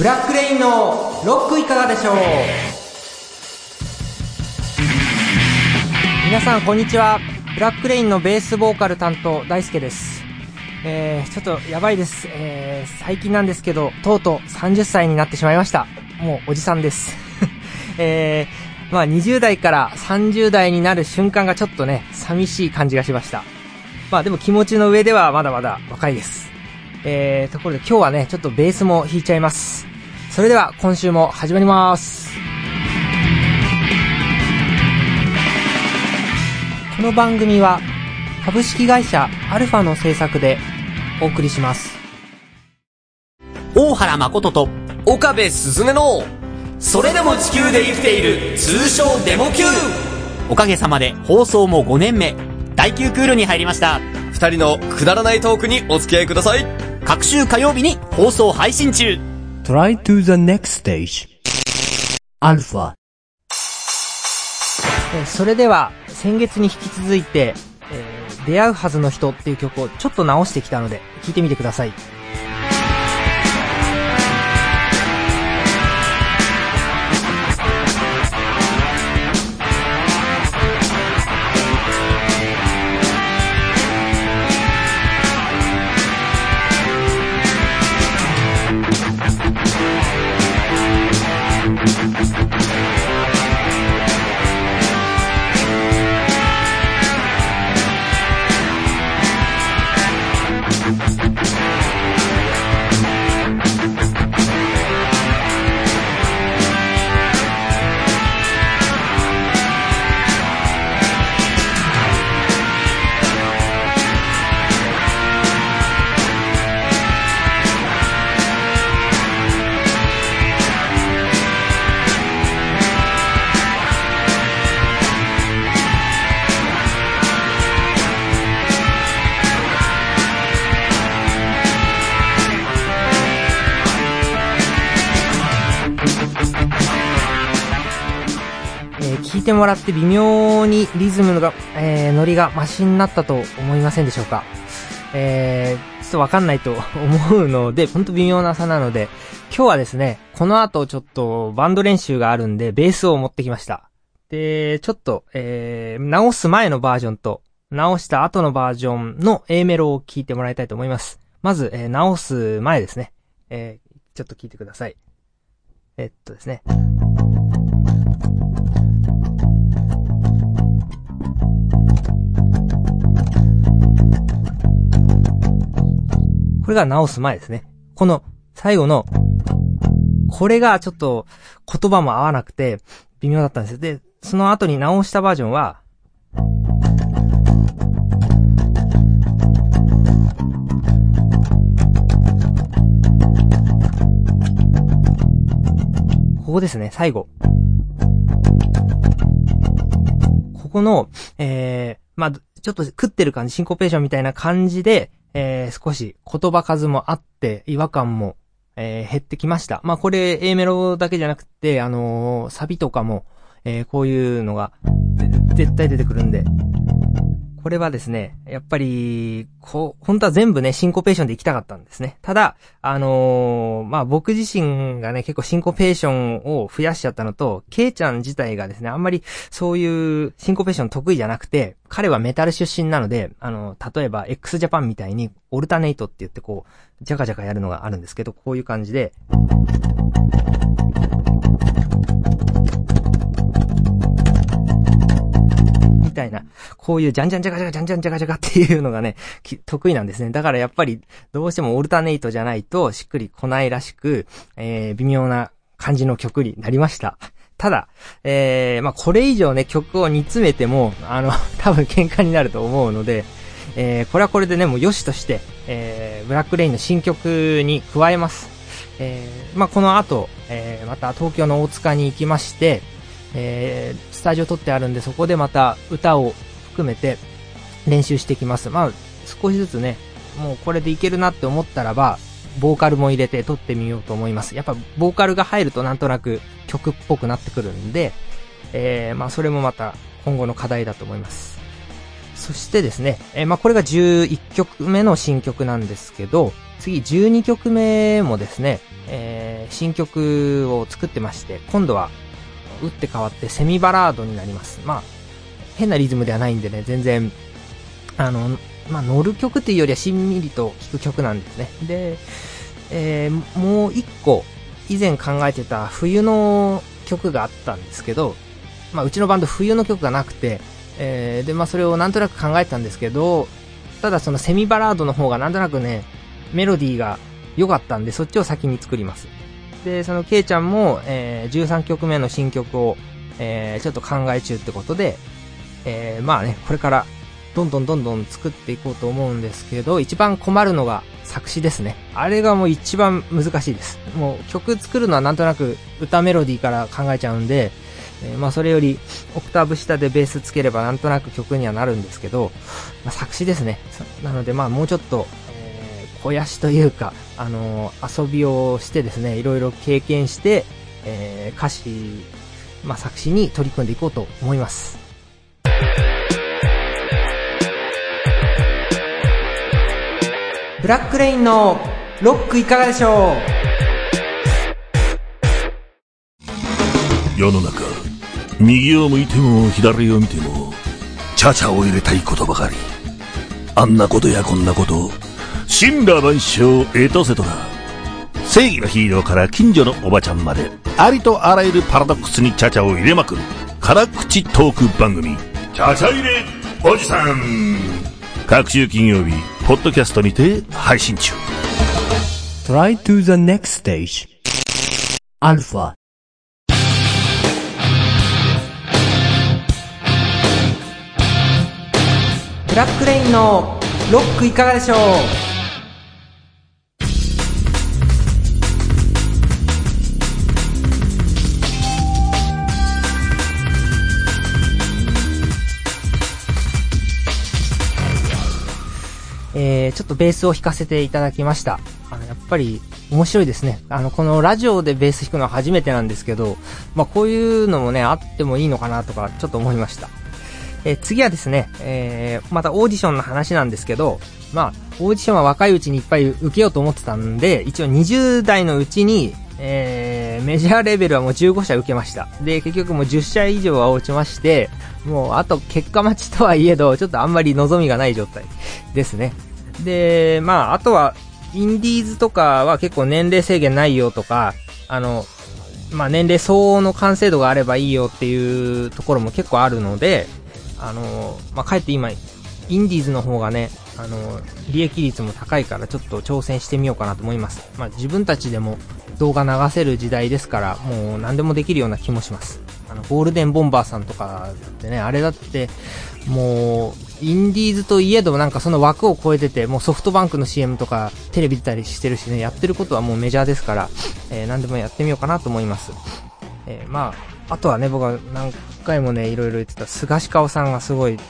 ブラックレインのロックいかがでしょう？皆さんこんにちは。ブラックレインのベースボーカル担当大輔です。えー、ちょっとやばいです。えー、最近なんですけどとうとう30歳になってしまいました。もうおじさんです。えー、まあ20代から30代になる瞬間がちょっとね寂しい感じがしました。まあでも気持ちの上ではまだまだ若いです。えー、ところで今日はね、ちょっとベースも弾いちゃいます。それでは今週も始まります。この番組は株式会社アルファの制作でお送りします。大原誠と岡部すずめのそれでも地球で生きている通称デモ級おかげさまで放送も5年目第9クールに入りました二人のくだらないトークにお付き合いください各週火曜日に放送配信中 Try to the next stage アルファそれでは先月に引き続いて、えー、出会うはずの人っていう曲をちょっと直してきたので聴いてみてください。てもらって微妙にリズムが、えー、ノリがマシになったと思いませんでしょうかえー、ちょっとわかんないと思うので、ほんと微妙な差なので、今日はですね、この後ちょっとバンド練習があるんで、ベースを持ってきました。で、ちょっと、えー、直す前のバージョンと、直した後のバージョンの A メロを聞いてもらいたいと思います。まず、えー、直す前ですね。えー、ちょっと聞いてください。えっとですね。これが直す前ですね。この最後の、これがちょっと言葉も合わなくて微妙だったんですよ。で、その後に直したバージョンは、ここですね、最後。ここの、えー、まあ、ちょっと食ってる感じ、シンコペーションみたいな感じで、えー、少し言葉数もあって、違和感も、えー、減ってきました。まあ、これ A メロだけじゃなくて、あのー、サビとかも、えー、こういうのが、絶対出てくるんで、これはですね、やっぱり、こう、本当は全部ね、シンコペーションで行きたかったんですね。ただ、あのー、まあ、僕自身がね、結構シンコペーションを増やしちゃったのと、ケイちゃん自体がですね、あんまりそういうシンコペーション得意じゃなくて、彼はメタル出身なので、あの、例えば x ジャパンみたいに、オルタネイトって言ってこう、ジャカジャカやるのがあるんですけど、こういう感じで、こういうじゃんじゃんじゃかじゃかじゃんじゃんじゃかじゃかっていうのがね、得意なんですね。だからやっぱり、どうしてもオルタネイトじゃないと、しっくり来ないらしく、えー、微妙な感じの曲になりました。ただ、えー、まあ、これ以上ね、曲を煮詰めても、あの、多分喧嘩になると思うので、えー、これはこれでね、もう良しとして、えー、ブラックレインの新曲に加えます。えー、まあ、この後、えー、また東京の大塚に行きまして、えー、スタジオ撮ってあるんで、そこでまた歌を含めて練習してきます。まあ、少しずつね、もうこれでいけるなって思ったらば、ボーカルも入れて撮ってみようと思います。やっぱ、ボーカルが入るとなんとなく曲っぽくなってくるんで、えー、まあ、それもまた今後の課題だと思います。そしてですね、えー、まあ、これが11曲目の新曲なんですけど、次12曲目もですね、えー、新曲を作ってまして、今度は打って変わってセミバラードになります。まあ、変なリズムではないんでね、全然、あの、まあ、乗る曲っていうよりはしんみりと聴く曲なんですね。で、えー、もう一個、以前考えてた冬の曲があったんですけど、まあ、うちのバンド冬の曲がなくて、えー、で、まあ、それをなんとなく考えてたんですけど、ただそのセミバラードの方がなんとなくね、メロディーが良かったんで、そっちを先に作ります。で、そのケイちゃんも、えー、13曲目の新曲を、えー、ちょっと考え中ってことで、えー、まあね、これから、どんどんどんどん作っていこうと思うんですけど、一番困るのが作詞ですね。あれがもう一番難しいです。もう曲作るのはなんとなく歌メロディーから考えちゃうんで、えー、まあそれよりオクターブ下でベースつければなんとなく曲にはなるんですけど、まあ、作詞ですね。なのでまあもうちょっと、えー、肥やしというか、あのー、遊びをしてですね、いろいろ経験して、えー、歌詞、まあ作詞に取り組んでいこうと思います。ブラックレインのロックいかがでしょ世の中右を向いても左を見てもチャチャを入れたいことばかり。あんなことやこんなこと神羅万象エトセトラ正義のヒーローから近所のおばちゃんまでありとあらゆるパラドックスにチャチャを入れまくる。辛口トーク番組。チャチャ入れおじさん。各週金曜日ポッドキャストにて配信中 Try to the next stage. Alpha. うブラックレインのロックいかがでしょう？えー、ちょっとベースを弾かせていただきました。あの、やっぱり面白いですね。あの、このラジオでベース弾くのは初めてなんですけど、まあ、こういうのもね、あってもいいのかなとか、ちょっと思いました。えー次はですね、えーまたオーディションの話なんですけど、まあ、オーディションは若いうちにいっぱい受けようと思ってたんで、一応20代のうちに、えーメジャーレベルはもう15社受けました。で、結局もう10社以上は落ちまして、もうあと結果待ちとはいえど、ちょっとあんまり望みがない状態ですね。で、まあ、あとは、インディーズとかは結構年齢制限ないよとか、あの、まあ、年齢相応の完成度があればいいよっていうところも結構あるので、あの、まあ、かえって今、インディーズの方がね、あの、利益率も高いからちょっと挑戦してみようかなと思います。まあ、自分たちでも動画流せる時代ですから、もう何でもできるような気もします。あの、ゴールデンボンバーさんとかってね、あれだって、もう、インディーズといえどもなんかその枠を超えてて、もうソフトバンクの CM とかテレビ出たりしてるしね、やってることはもうメジャーですから、えー何でもやってみようかなと思います。えーまあ、あとはね、僕は何回もね、いろいろ言ってた菅氏顔さんがすごい、ジ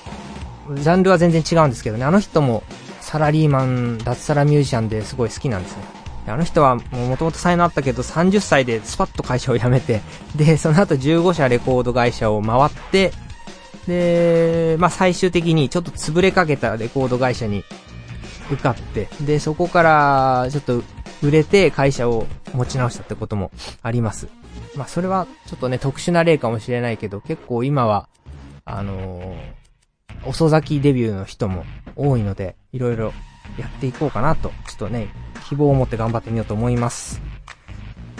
ャンルは全然違うんですけどね、あの人もサラリーマン、脱サラミュージシャンですごい好きなんですね。あの人はもともと才能あったけど30歳でスパッと会社を辞めて、で、その後15社レコード会社を回って、で、まあ最終的にちょっと潰れかけたレコード会社に受かって、で、そこからちょっと売れて会社を持ち直したってこともあります。まあそれはちょっとね特殊な例かもしれないけど、結構今は、あのー遅咲きデビューの人も多いので、いろいろやっていこうかなと、ちょっとね、希望を持って頑張ってみようと思います。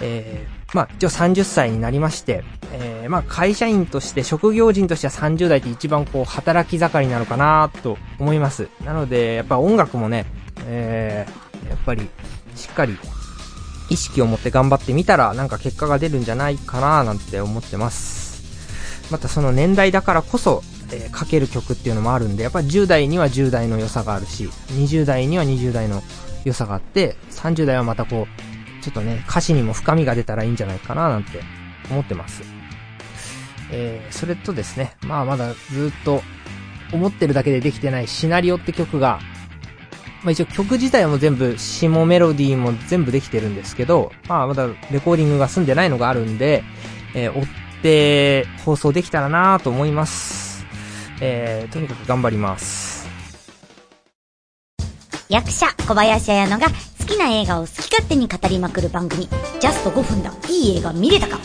えー、まあ、一応30歳になりまして、えー、まあ、会社員として、職業人としては30代って一番こう、働き盛りなのかなと思います。なので、やっぱ音楽もね、えー、やっぱり、しっかり、意識を持って頑張ってみたら、なんか結果が出るんじゃないかななんて思ってます。またその年代だからこそ、えー、書ける曲っていうのもあるんで、やっぱ10代には10代の良さがあるし、20代には20代の良さがあって、30代はまたこう、ちょっとね、歌詞にも深みが出たらいいんじゃないかななんて思ってます。えー、それとですね、まあまだずっと思ってるだけでできてないシナリオって曲が、まあ一応曲自体も全部、詞もメロディーも全部できてるんですけど、まあまだレコーディングが済んでないのがあるんで、えー追って放送できたらなと思います。えー、とにかく頑張ります。役者小林彩乃が好きな映画を好き勝手に語りまくる番組、ジャスト5分だ、いい映画見れたか？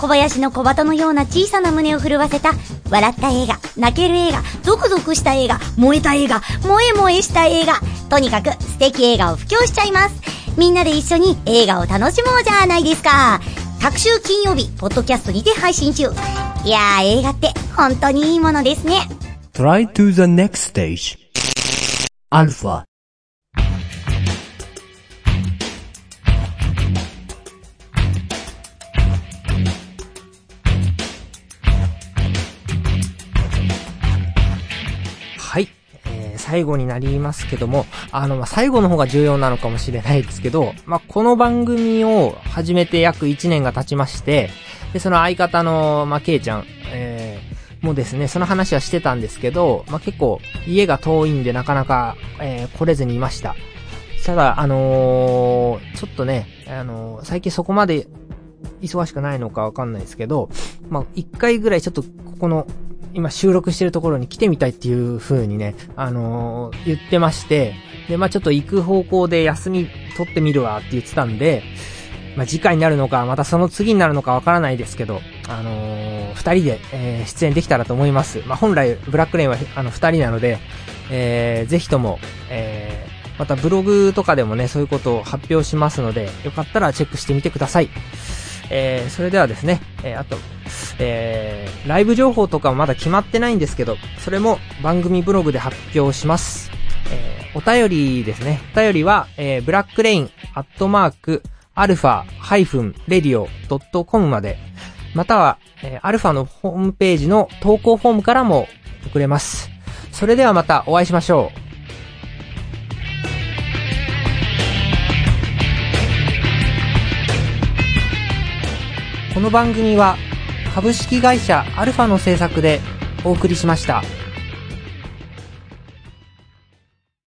小林の小鳩のような小さな胸を震わせた、笑った映画、泣ける映画、ゾクゾクした映画、燃えた映画、萌え萌えした映画、とにかく素敵映画を布教しちゃいます。みんなで一緒に映画を楽しもうじゃないですか。各週金曜日、ポッドキャストにて配信中。いやー、映画って本当にいいものですね。Try to the next stage. Alpha. 最後になりますけども、あの、ま、最後の方が重要なのかもしれないですけど、まあ、この番組を始めて約1年が経ちまして、で、その相方の、まあ、ケイちゃん、えー、もですね、その話はしてたんですけど、まあ、結構、家が遠いんでなかなか、えー来れずにいました。ただ、あのーちょっとね、あのー最近そこまで忙しくないのかわかんないですけど、まあ、一回ぐらいちょっとここの、今収録してるところに来てみたいっていう風にね、あのー言ってまして、で、まあちょっと行く方向で休み取ってみるわって言ってたんで、まあ次回になるのか、またその次になるのかわからないですけど、あのー二人で、えー出演できたらと思います。まあ本来、ブラックレインは、あの、二人なので、えーぜひとも、えーまたブログとかでもね、そういうことを発表しますので、よかったらチェックしてみてください。えーそれではですね、えーあと、えーライブ情報とかはまだ決まってないんですけど、それも番組ブログで発表します。えーお便りですね。お便りは、えーブラックレインアットマークアルファハイフンレディオドットコムまで、または、えーアルファのホームページの投稿フォームからも送れます。それではまたお会いしましょう。この番組は株式会社アルファの制作でお送りしました。